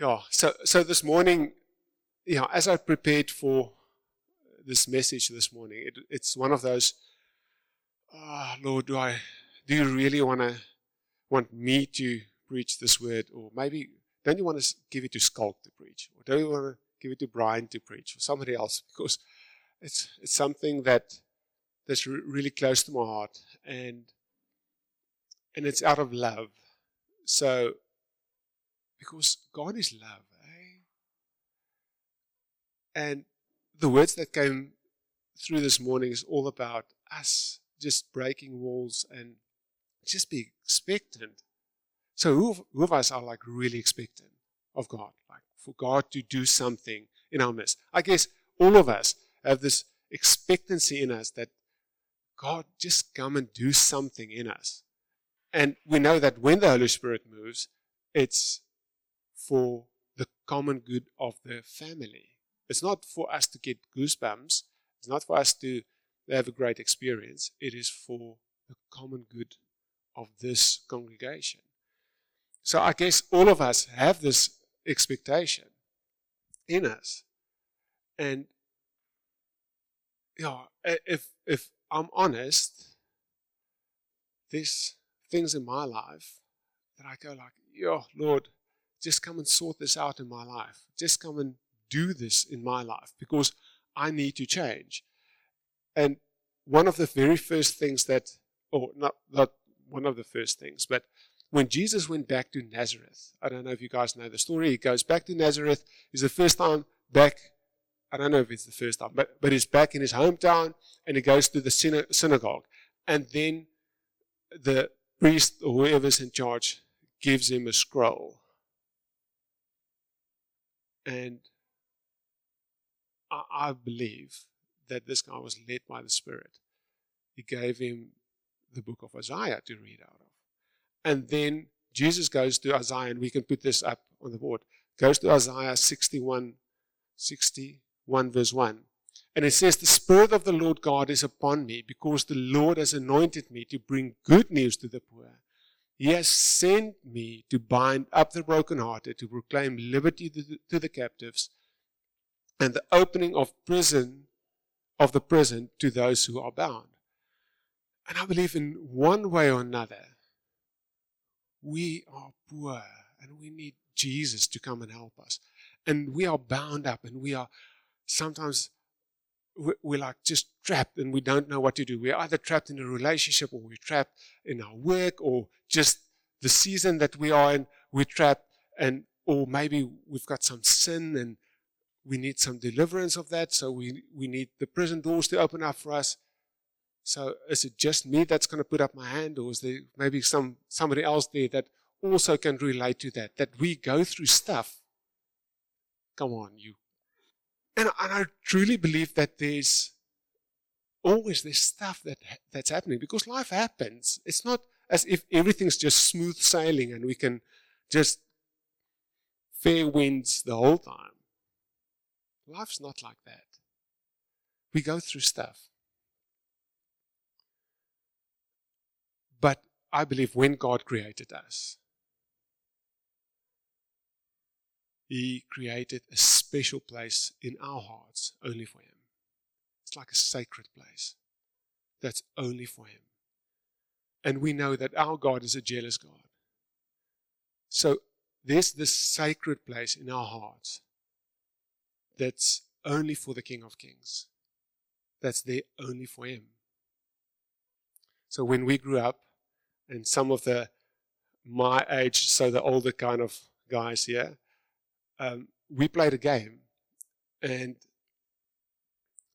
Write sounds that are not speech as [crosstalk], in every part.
Yeah, so so this morning, yeah, as I prepared for this message this morning, it, it's one of those. Ah, Lord, do I do you really want to want me to preach this word, or maybe don't you want to give it to Skulk to preach, or don't you want to give it to Brian to preach, or somebody else? [laughs] Because it's it's something that that's re- really close to my heart, and and it's out of love. So because God is love, eh? And the words that came through this morning is all about us just breaking walls and just be expectant. So who who of us are like really expectant of God, like for God to do something in our midst? I guess all of us have this expectancy in us that God just come and do something in us. And we know that when the Holy Spirit moves, it's for the common good of the family. It's not for us to get goosebumps. It's not for us to have a great experience. It is for the common good of this congregation. So I guess all of us have this expectation in us. And yeah, if if I'm honest, there's things in my life that I go like, yeah, Lord, just come and sort this out in my life. Just come and do this in my life because I need to change. And one of the very first things that, or not, not one of the first things, but when Jesus went back to Nazareth, I don't know if you guys know the story. He goes back to Nazareth. It's the first time back. I don't know if it's the first time, but, but he's back in his hometown and he goes to the synagogue. And then the priest or whoever's in charge gives him a scroll. And I, I believe that this guy was led by the Spirit. He gave him the book of Isaiah to read out of. And then Jesus goes to Isaiah, and we can put this up on the board, goes to Isaiah 61, 61 verse 1. And it says, The Spirit of the Lord God is upon me, because the Lord has anointed me to bring good news to the poor. He has sent me to bind up the brokenhearted, to proclaim liberty to the, captives, and the opening of prison of the prison to those who are bound. And I believe in one way or another, we are poor and we need Jesus to come and help us. And we are bound up and we are sometimes we're like just trapped and we don't know what to do. We're either trapped in a relationship or we're trapped in our work or just the season that we are in, we're trapped and or maybe we've got some sin and we need some deliverance of that. So we, we need the prison doors to open up for us. So is it just me that's going to put up my hand, or is there maybe some somebody else there that also can relate to that? That we go through stuff. Come on, you. And, and I truly believe that there's always this stuff that that's happening because life happens. It's not as if everything's just smooth sailing and we can just fair winds the whole time. Life's not like that. We go through stuff. But I believe when God created us, He created a special place in our hearts only for Him. It's like a sacred place that's only for Him. And we know that our God is a jealous God. So there's this sacred place in our hearts that's only for the King of Kings, that's there only for Him. So when we grew up, and some of the my age, so the older kind of guys here, um, we played a game, and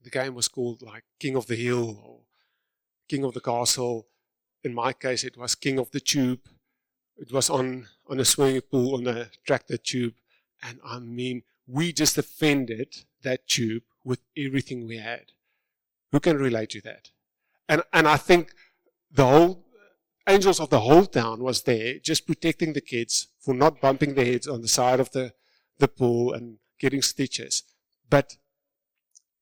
the game was called like King of the Hill or King of the Castle. In my case, it was King of the Tube. It was on on a swimming pool on a tractor tube, and I mean, we just defended that tube with everything we had. Who can relate to that? And and I think the whole angels of the whole town was there just protecting the kids for not bumping their heads on the side of the, the pool and getting stitches. But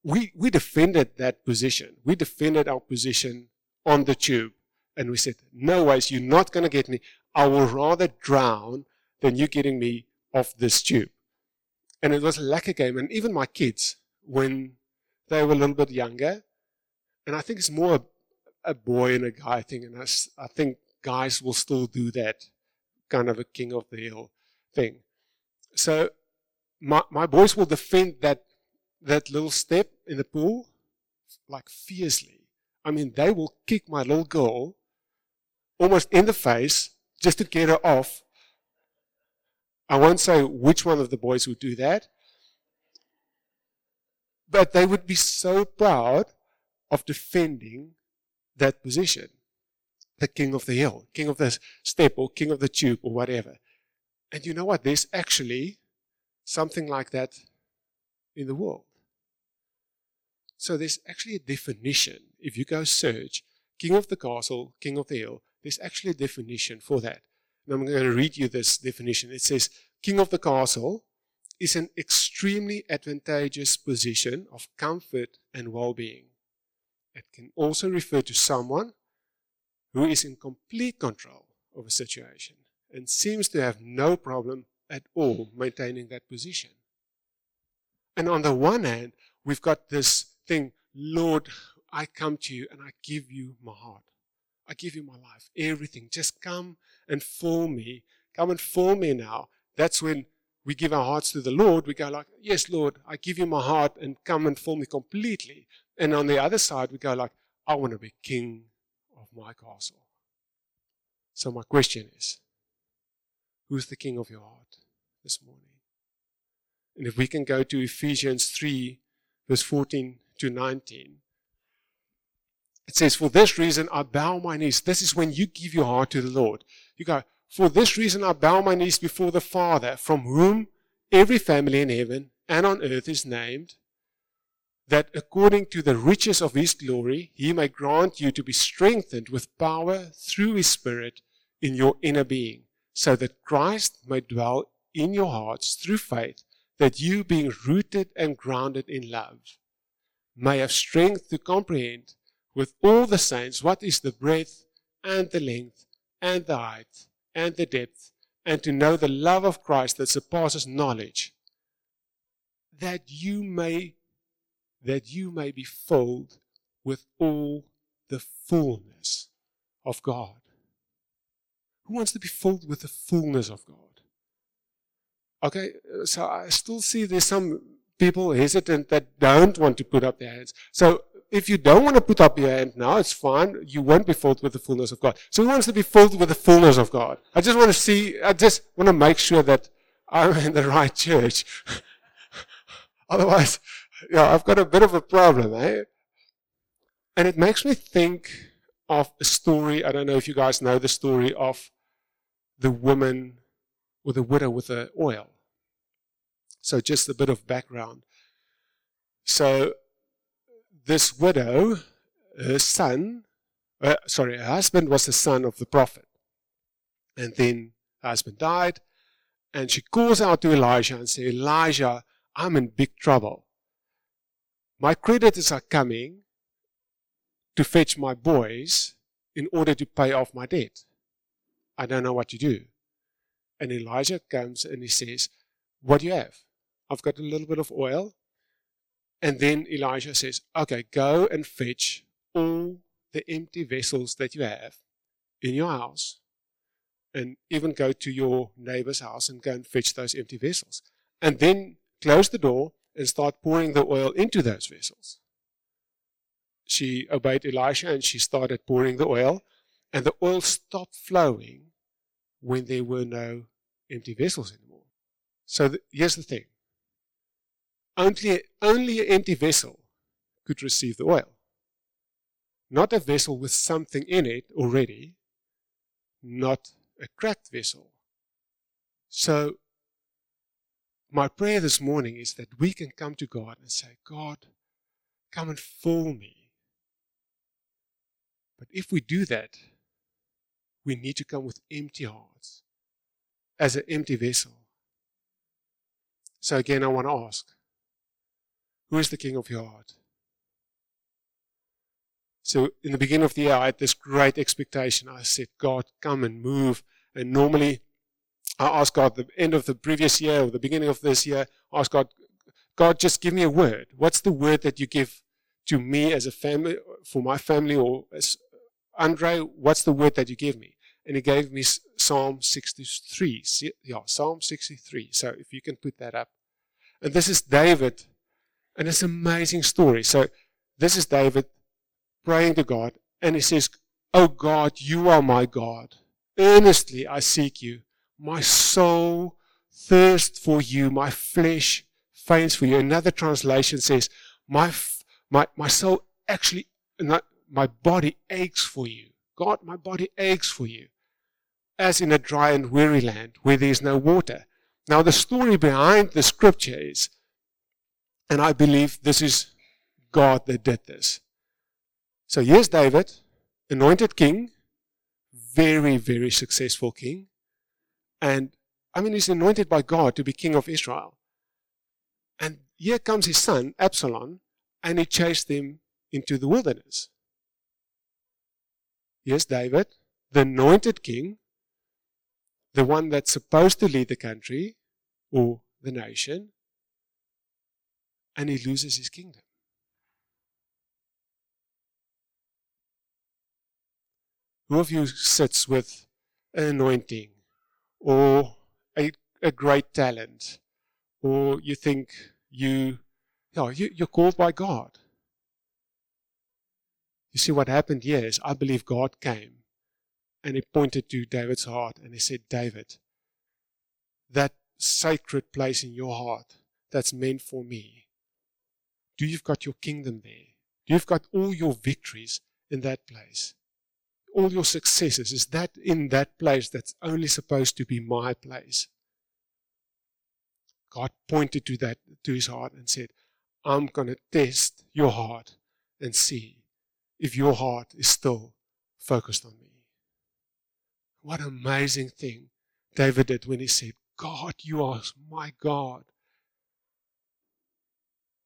we, we defended that position. We defended our position on the tube. And we said, no ways, you're not going to get me. I will rather drown than you getting me off this tube. And it was a lacquer game. And even my kids, when they were a little bit younger, and I think it's more a, a boy and a guy thing, and I, I think guys will still do that kind of a king of the hill thing. So my, my boys will defend that, that little step in the pool like fiercely. I mean, they will kick my little girl almost in the face just to get her off. I won't say which one of the boys would do that, but they would be so proud of defending that position. The king of the hill, king of the step, or king of the tube, or whatever. And you know what? There's actually something like that in the world. So there's actually a definition. If you go search king of the castle, king of the hill, there's actually a definition for that. And I'm going to read you this definition. It says, King of the castle is an extremely advantageous position of comfort and well being. It can also refer to someone who is in complete control of a situation and seems to have no problem at all maintaining that position. And on the one hand, we've got this thing, Lord, I come to you and I give you my heart. I give you my life, everything. Just come and fill me. Come and fill me now. That's when we give our hearts to the Lord. We go like, yes, Lord, I give you my heart and come and fill me completely. And on the other side, we go like, I want to be king of my castle. So my question is, who's the king of your heart this morning? And if we can go to Ephesians 3, verse 14 to 19, it says, For this reason I bow my knees. This is when you give your heart to the Lord. You go, For this reason I bow my knees before the Father, from whom every family in heaven and on earth is named, that according to the riches of his glory, he may grant you to be strengthened with power through his Spirit in your inner being, so that Christ may dwell in your hearts through faith, that you, being rooted and grounded in love, may have strength to comprehend with all the saints what is the breadth and the length and the height and the depth, and to know the love of Christ that surpasses knowledge, that you may that you may be filled with all the fullness of God. Who wants to be filled with the fullness of God? Okay, so I still see there's some people hesitant that don't want to put up their hands. So if you don't want to put up your hand now, it's fine. You won't be filled with the fullness of God. So who wants to be filled with the fullness of God? I just want to see, I just want to make sure that I'm in the right church. [laughs] Otherwise, yeah, I've got a bit of a problem, eh? And it makes me think of a story. I don't know if you guys know the story of the woman or the widow with the oil. So just a bit of background. So this widow, her son, uh, sorry, her husband was the son of the prophet. And then her husband died, and she calls out to Elijah and says, Elijah, I'm in big trouble. My creditors are coming to fetch my boys in order to pay off my debt. I don't know what to do. And Elijah comes and he says, What do you have? I've got a little bit of oil and then Elijah says, Okay, go and fetch all the empty vessels that you have in your house, and even go to your neighbor's house and go and fetch those empty vessels. And then close the door and start pouring the oil into those vessels. She obeyed Elisha and she started pouring the oil, and the oil stopped flowing when there were no empty vessels anymore. So the, here's the thing only, only an empty vessel could receive the oil. Not a vessel with something in it already, not a cracked vessel. So, my prayer this morning is that we can come to God and say, God, come and fill me. But if we do that, we need to come with empty hearts as an empty vessel. So, again, I want to ask who is the king of your heart? So in the beginning of the year, I had this great expectation. I said, God, come and move. And normally I ask God at the end of the previous year or the beginning of this year, I asked God, God, just give me a word. What's the word that you give to me as a family, for my family, or as Andre? What's the word that you give me? And he gave me Psalm 63. Yeah, Psalm 63. So if you can put that up. And this is David. And it's an amazing story. So this is David praying to God. And he says, Oh God, you are my God. Earnestly I seek you. My soul thirsts for you. My flesh faints for you. Another translation says, My, my, my soul actually, my body aches for you. God, my body aches for you. As in a dry and weary land where there is no water. Now, the story behind the scripture is, and I believe this is God that did this. So here's David, anointed king, very, very successful king. And I mean, he's anointed by God to be king of Israel. And here comes his son, Absalom, and he chased him into the wilderness. Yes, David, the anointed king, the one that's supposed to lead the country or the nation, and he loses his kingdom. Who of you sits with an anointing or a, a great talent or you think you, you, you you're called by God? You see, what happened here is I believe God came and he pointed to David's heart and he said, David, that sacred place in your heart that's meant for me, do you've got your kingdom there? Do you've got all your victories in that place? All your successes, is that in that place that's only supposed to be my place? God pointed to that to his heart and said, I'm going to test your heart and see if your heart is still focused on me. What an amazing thing David did when he said, God, you are my God.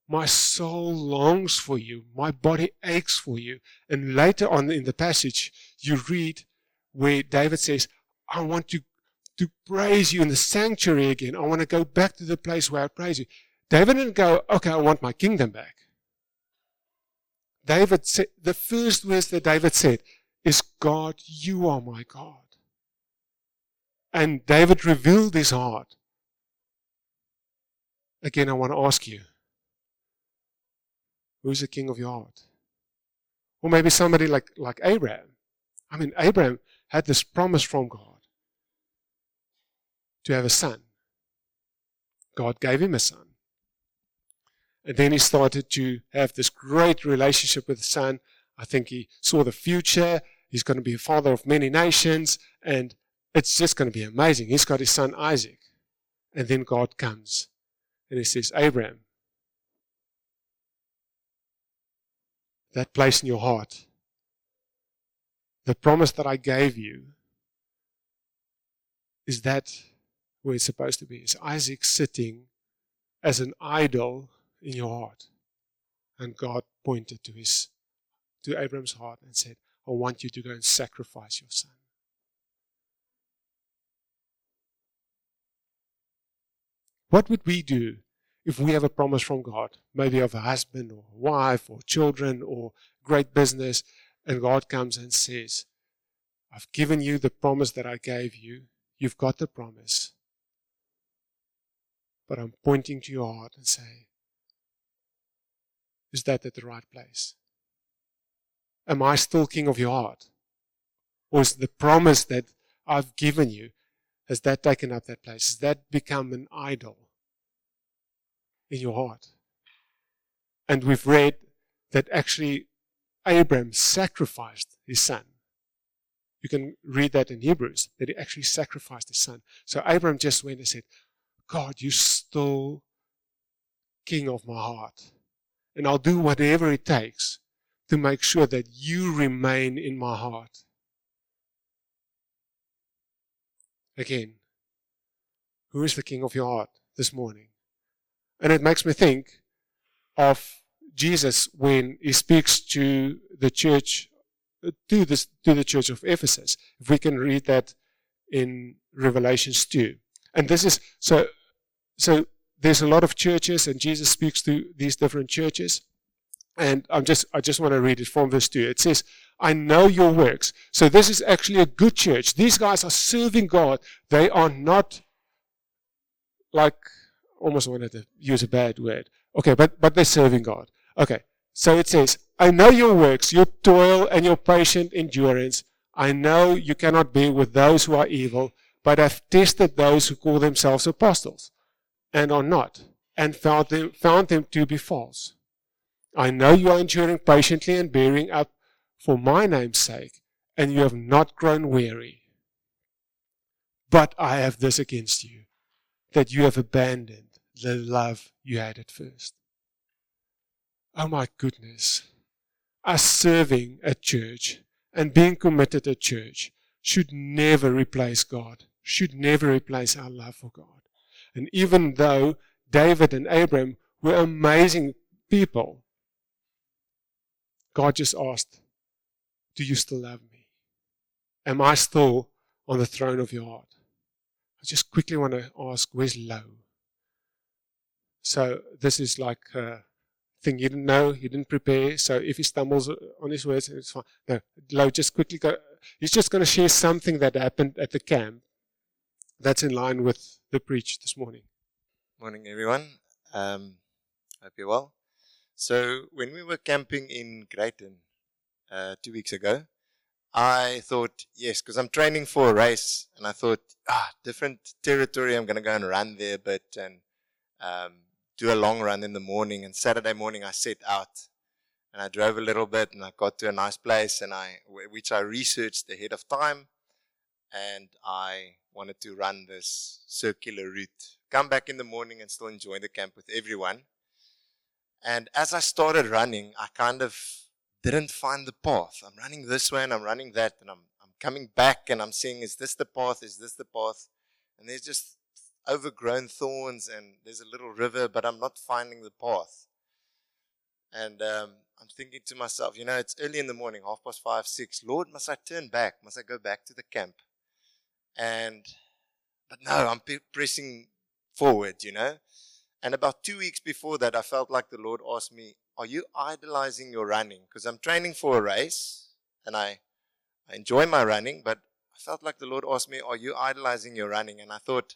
My soul longs for you. My body aches for you. And later on in the passage, you read where David says, I want to, to praise you in the sanctuary again. I want to go back to the place where I praise you. David didn't go, okay, I want my kingdom back. David said, the first words that David said is, God, you are my God. And David revealed his heart. Again, I want to ask you, who's the king of your heart? Or maybe somebody like, like Abraham. I mean, Abraham had this promise from God to have a son. God gave him a son. And then he started to have this great relationship with the son. I think he saw the future. He's going to be a father of many nations, and it's just going to be amazing. He's got his son Isaac. And then God comes and he says, Abraham, that place in your heart, the promise that I gave you, is that where it's supposed to be? Is Isaac sitting as an idol in your heart. And God pointed to his to Abraham's heart and said, I want you to go and sacrifice your son. What would we do if we have a promise from God, maybe of a husband or a wife or children or great business, and God comes and says, I've given you the promise that I gave you. You've got the promise. But I'm pointing to your heart and say, is that at the right place? Am I still king of your heart? Or is the promise that I've given you, has that taken up that place? Has that become an idol in your heart? And we've read that actually Abraham sacrificed his son. You can read that in Hebrews, that he actually sacrificed his son. So Abraham just went and said, God, you still king of my heart. And I'll do whatever it takes to make sure that you remain in my heart. Again, who is the king of your heart this morning? And it makes me think of Jesus when he speaks to the church, uh, to, this, to the church of Ephesus. If we can read that in Revelations 2. And this is so so there's a lot of churches and Jesus speaks to these different churches. And I'm just I just want to read it from verse 2. It says, I know your works. So this is actually a good church. These guys are serving God. They are not like almost wanted to use a bad word. Okay, but but they're serving God. Okay. So it says, I know your works, your toil and your patient endurance. I know you cannot be with those who are evil, but I've tested those who call themselves apostles and are not, and found them, found them to be false. I know you are enduring patiently and bearing up for my name's sake, and you have not grown weary. But I have this against you, that you have abandoned the love you had at first. Oh my goodness. Us serving at church and being committed at church should never replace God, should never replace our love for God. And even though David and Abram were amazing people, God just asked, Do you still love me? Am I still on the throne of your heart? I just quickly want to ask, Where's Lo? So this is like a thing you didn't know, you didn't prepare. So if he stumbles on his words, it's fine. No, Lo, just quickly go. He's just going to share something that happened at the camp that's in line with the preach this morning. Morning, everyone. Um, hope you're well. So when we were camping in Greyton uh, two weeks ago, I thought, yes, because I'm training for a race, and I thought, ah, different territory. I'm going to go and run there a bit and um, do a long run in the morning. And Saturday morning, I set out and I drove a little bit, and I got to a nice place, and I which I researched ahead of time, and I wanted to run this circular route. Come back in the morning and still enjoy the camp with everyone. And as I started running, I kind of didn't find the path. I'm running this way and I'm running that, and I'm, I'm coming back and I'm seeing, is this the path? Is this the path? And there's just overgrown thorns and there's a little river, but I'm not finding the path. And um, I'm thinking to myself, you know, it's early in the morning, half past five, six. Lord, must I turn back? Must I go back to the camp? And, but no, I'm pressing forward, you know. And about two weeks before that, I felt like the Lord asked me, Are you idolizing your running? Because I'm training for a race and I, I enjoy my running, but I felt like the Lord asked me, Are you idolizing your running? And I thought,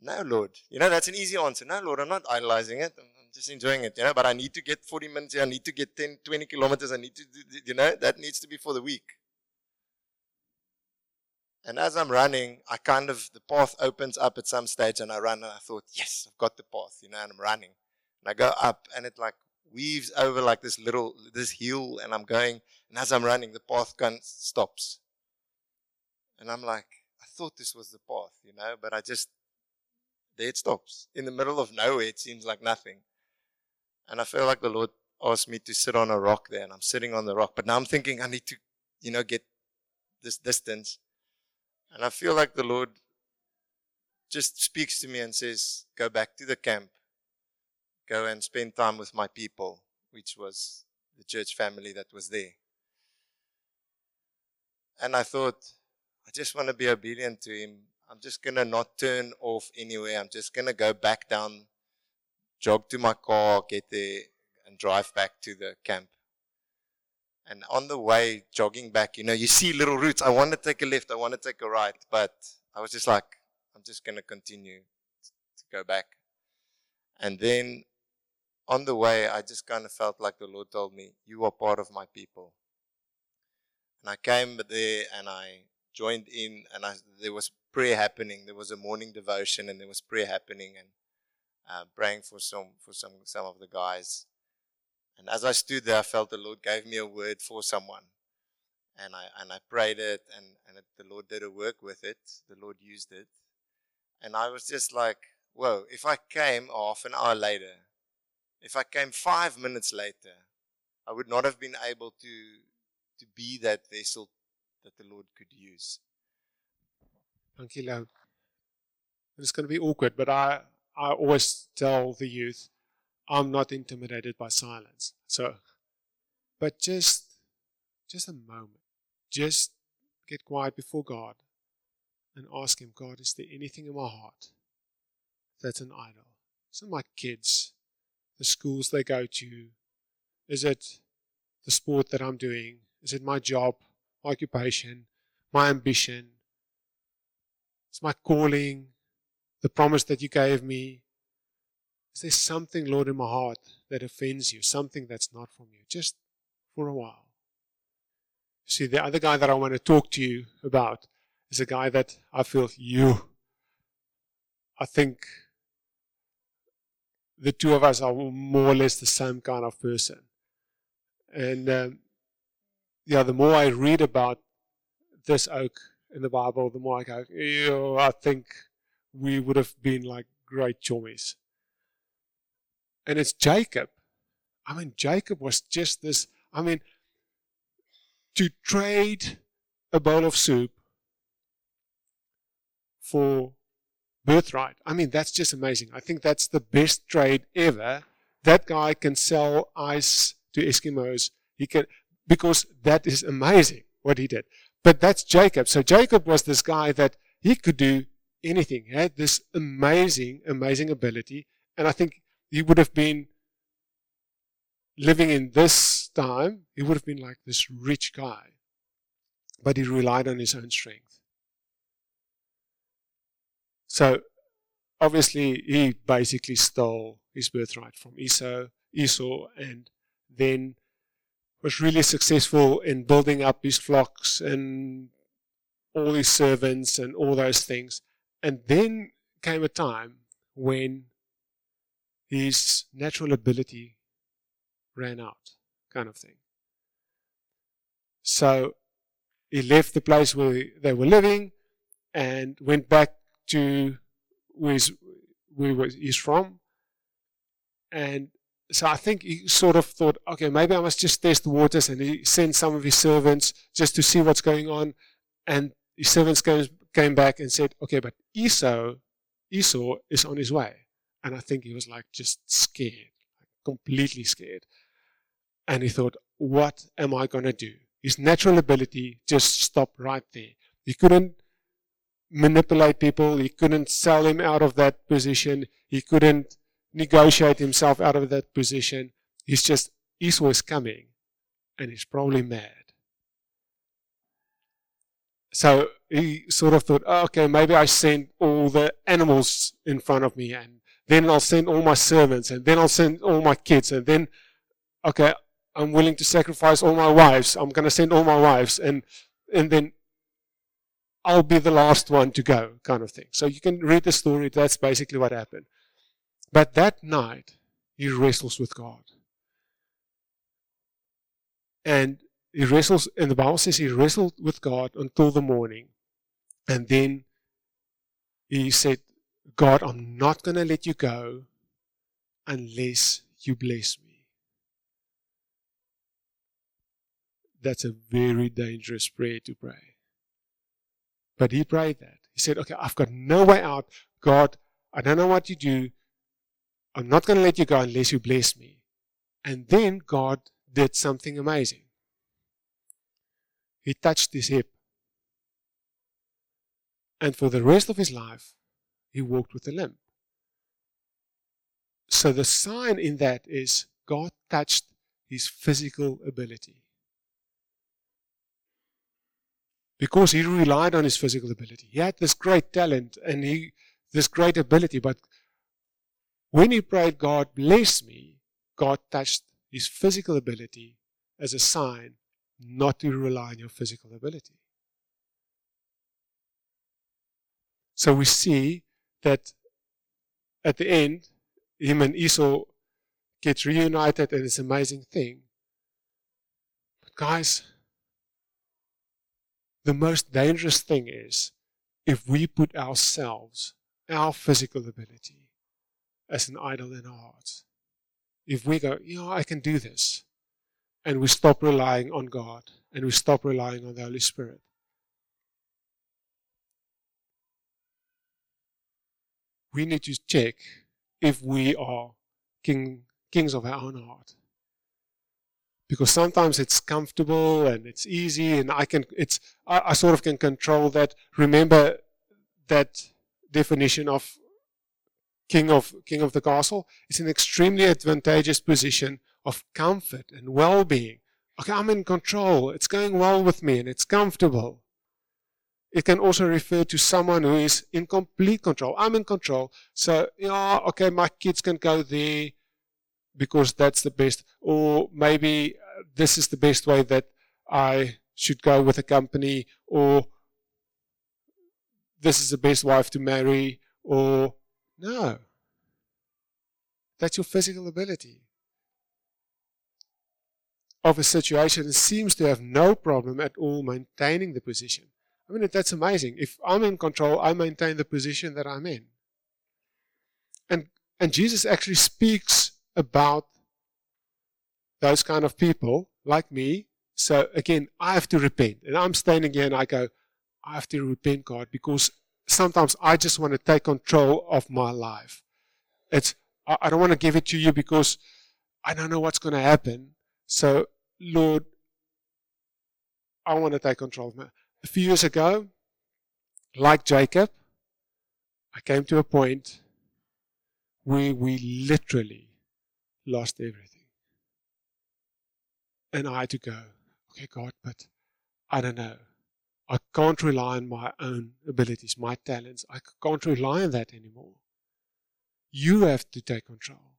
No, Lord. You know, that's an easy answer. No, Lord, I'm not idolizing it. I'm, I'm just enjoying it, you know, but I need to get 40 minutes. I need to get 10, 20 kilometers. I need to, you know, that needs to be for the week. And as I'm running, I kind of, the path opens up at some stage and I run and I thought, yes, I've got the path, you know, and I'm running. And I go up and it like weaves over like this little, this hill and I'm going. And as I'm running, the path gun stops. And I'm like, I thought this was the path, you know, but I just, there it stops. In the middle of nowhere, it seems like nothing. And I feel like the Lord asked me to sit on a rock there and I'm sitting on the rock. But now I'm thinking I need to, you know, get this distance. And I feel like the Lord just speaks to me and says, Go back to the camp. Go and spend time with my people, which was the church family that was there. And I thought, I just want to be obedient to him. I'm just going to not turn off anywhere. I'm just going to go back down, jog to my car, get there, and drive back to the camp. And on the way, jogging back, you know, you see little routes. I want to take a left, I want to take a right, but I was just like, I'm just going to continue to go back. And then on the way, I just kind of felt like the Lord told me, You are part of my people. And I came there and I joined in, and I, there was prayer happening. There was a morning devotion, and there was prayer happening, and uh, praying for some for some some of the guys. And as I stood there, I felt the Lord gave me a word for someone. And I, and I prayed it, and, and it, the Lord did a work with it. The Lord used it. And I was just like, whoa, if I came half an hour later, if I came five minutes later, I would not have been able to, to be that vessel that the Lord could use. Thank you, Lou. It's going to be awkward, but I, I always tell the youth I'm not intimidated by silence. So, but just, just a moment. Just get quiet before God and ask Him, God, is there anything in my heart that's an idol? Is it my kids, the schools they go to? Is it the sport that I'm doing? Is it my job, my occupation, my ambition? It's my calling, the promise that you gave me. Is there something, Lord, in my heart that offends you, something that's not from you, just for a while? See, the other guy that I want to talk to you about is a guy that I feel you. I think the two of us are more or less the same kind of person. And um, yeah, the more I read about this oak in the Bible, the more I go, I think we would have been like great chummies. And it's Jacob. I mean, Jacob was just this. I mean, to trade a bowl of soup for birthright. I mean, that's just amazing. I think that's the best trade ever. That guy can sell ice to Eskimos. He can, because that is amazing what he did. But that's Jacob. So Jacob was this guy that he could do anything. He had this amazing, amazing ability. And I think he would have been living in this time, he would have been like this rich guy. But he relied on his own strength. So obviously he basically stole his birthright from Esau, Esau and then was really successful in building up his flocks and all his servants and all those things. And then came a time when his natural ability ran out, kind of thing. So he left the place where they were living and went back to where, he's from. And so I think he sort of thought, okay, maybe I must just test the waters. And he sent some of his servants just to see what's going on. And his servants came, came back and said, okay, but Esau, Esau is on his way. And I think he was like just scared, completely scared. And he thought, what am I going to do? His natural ability just stopped right there. He couldn't manipulate people. He couldn't sell him out of that position. He couldn't negotiate himself out of that position. He's just, Esau is coming and he's probably mad. So he sort of thought, oh, okay, maybe I send all the animals in front of me and then I'll send all my servants and then I'll send all my kids and then, okay, I'm willing to sacrifice all my wives. I'm going to send all my wives and, and then I'll be the last one to go kind of thing. So you can read the story. That's basically what happened. But that night, he wrestles with God. And he wrestles, and the Bible says he wrestled with God until the morning. And then he said, God, I'm not going to let you go unless you bless me. that's a very dangerous prayer to pray. But he prayed that. He said, Okay, I've got no way out. God, I don't know what you do. I'm not going to let you go unless you bless me. And then God did something amazing. He touched his hip. And for the rest of his life, he walked with a limp. So the sign in that is God touched his physical ability because he relied on his physical ability. He had this great talent and he this great ability, but when he prayed, God bless me, God touched his physical ability as a sign not to rely on your physical ability. So we see that at the end, him and Esau get reunited and it's an amazing thing. But guys, the most dangerous thing is if we put ourselves, our physical ability, as an idol in our hearts. If we go, you know, I can do this, and we stop relying on God and we stop relying on the Holy Spirit. We need to check if we are king, kings of our own heart because sometimes it's comfortable and it's easy and I can it's I, I, sort of can control that. Remember that definition of king of king of the castle. It's an extremely advantageous position of comfort and well-being. Okay, I'm in control. It's going well with me and it's comfortable. It can also refer to someone who is in complete control. I'm in control. So, yeah, okay, my kids can go there because that's the best. Or maybe uh, this is the best way that I should go with a company. Or this is the best wife to marry. Or no. That's your physical ability of a situation seems to have no problem at all maintaining the position. I mean, that's amazing. If I'm in control, I maintain the position that I'm in. And, and Jesus actually speaks about those kind of people like me. So again, I have to repent. And I'm standing here and I go, I have to repent, God, because sometimes I just want to take control of my life. It's, I don't want to give it to you because I don't know what's going to happen. So, Lord, I want to take control of my a few years ago, like Jacob, I came to a point where we literally lost everything. And I had to go, okay, God, but I don't know. I can't rely on my own abilities, my talents. I can't rely on that anymore. You have to take control.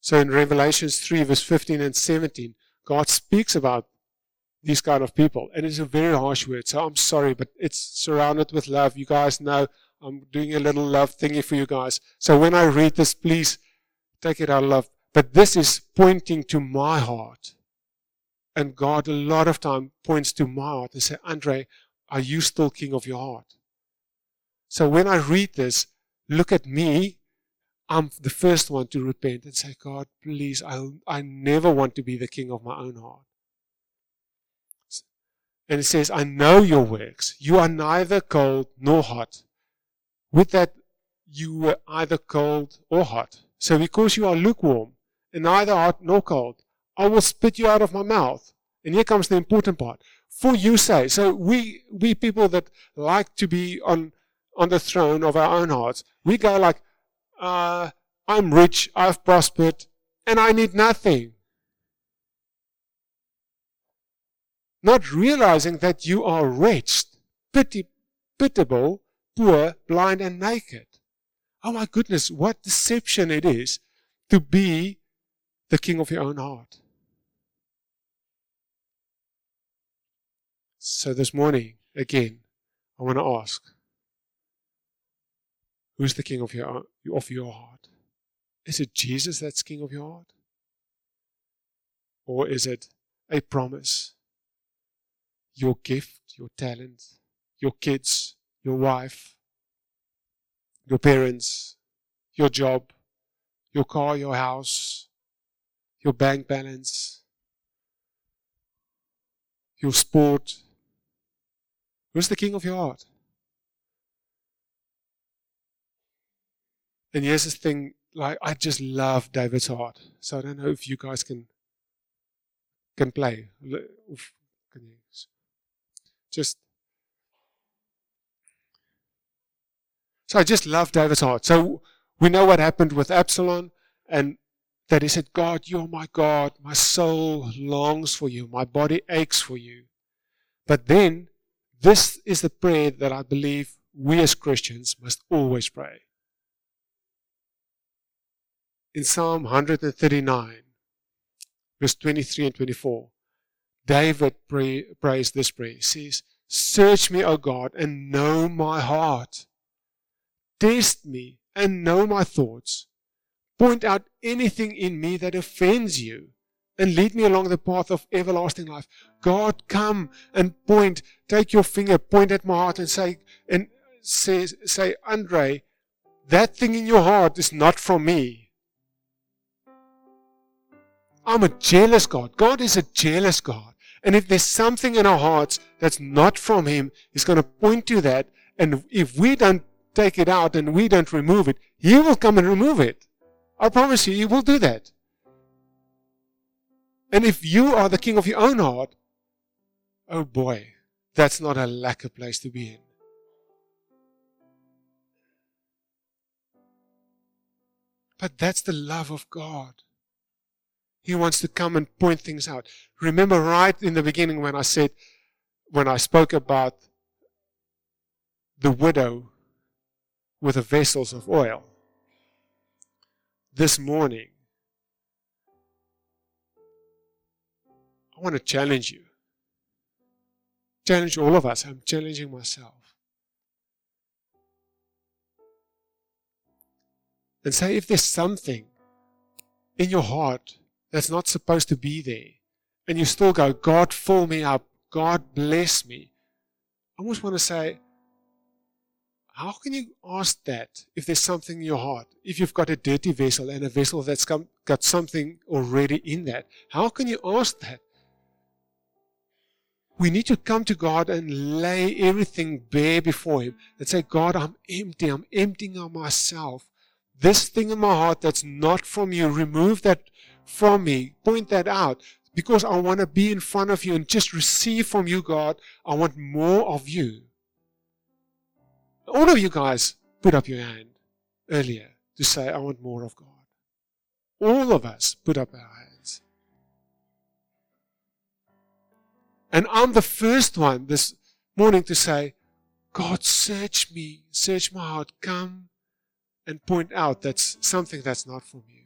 So in Revelations 3, verse 15 and 17, God speaks about these kind of people. And it's a very harsh word, so I'm sorry, but it's surrounded with love. You guys know I'm doing a little love thingy for you guys. So when I read this, please take it out of love. But this is pointing to my heart. And God a lot of time points to my heart and say, Andre, are you still king of your heart? So when I read this, look at me. I'm the first one to repent and say, God, please, I, I never want to be the king of my own heart. And it says, I know your works. You are neither cold nor hot. With that, you were either cold or hot. So because you are lukewarm and neither hot nor cold, I will spit you out of my mouth. And here comes the important part. For you say, so we, we people that like to be on, on the throne of our own hearts, we go like, uh, I'm rich, I've prospered, and I need nothing. Not realizing that you are wretched, pity, pitiable, poor, blind, and naked. Oh my goodness, what deception it is to be the king of your own heart. So this morning, again, I want to ask who's the king of your, of your heart? Is it Jesus that's king of your heart? Or is it a promise your gift, your talent, your kids, your wife, your parents, your job, your car, your house, your bank balance, your sport. Who's the king of your heart? And here's this thing, like I just love David's heart. So I don't know if you guys can can play. Can you? Just so I just love David's heart. So we know what happened with Absalom, and that he said, God, you're my God. My soul longs for you. My body aches for you. But then, this is the prayer that I believe we as Christians must always pray. In Psalm 139, verse 23 and 24, David pray, prays this prayer. He says, Search me, O God, and know my heart. Test me and know my thoughts. Point out anything in me that offends you and lead me along the path of everlasting life. God, come and point, take your finger, point at my heart and say, and say, say, Andre, that thing in your heart is not from me. I'm a jealous God. God is a jealous God. And if there's something in our hearts that's not from Him, He's going to point to that. And if we don't take it out and we don't remove it, He will come and remove it. I promise you, He will do that. And if you are the king of your own heart, oh boy, that's not a lack of place to be in. But that's the love of God. He wants to come and point things out. Remember right in the beginning when I said, when I spoke about the widow with the vessels of oil. This morning, I want to challenge you. Challenge all of us. I'm challenging myself. And say if there's something in your heart that's not supposed to be there, and you still go, God, fill me up, God, bless me. I almost want to say, how can you ask that if there's something in your heart? If you've got a dirty vessel and a vessel that's come, got something already in that, how can you ask that? We need to come to God and lay everything bare before Him and say, God, I'm empty. I'm emptying of myself. This thing in my heart that's not from you, remove that from me. Point that out because I want to be in front of you and just receive from you, God. I want more of you. All of you guys put up your hand earlier to say, I want more of God. All of us put up our hands. And I'm the first one this morning to say, God, search me, search my heart, come and point out that's something that's not from you.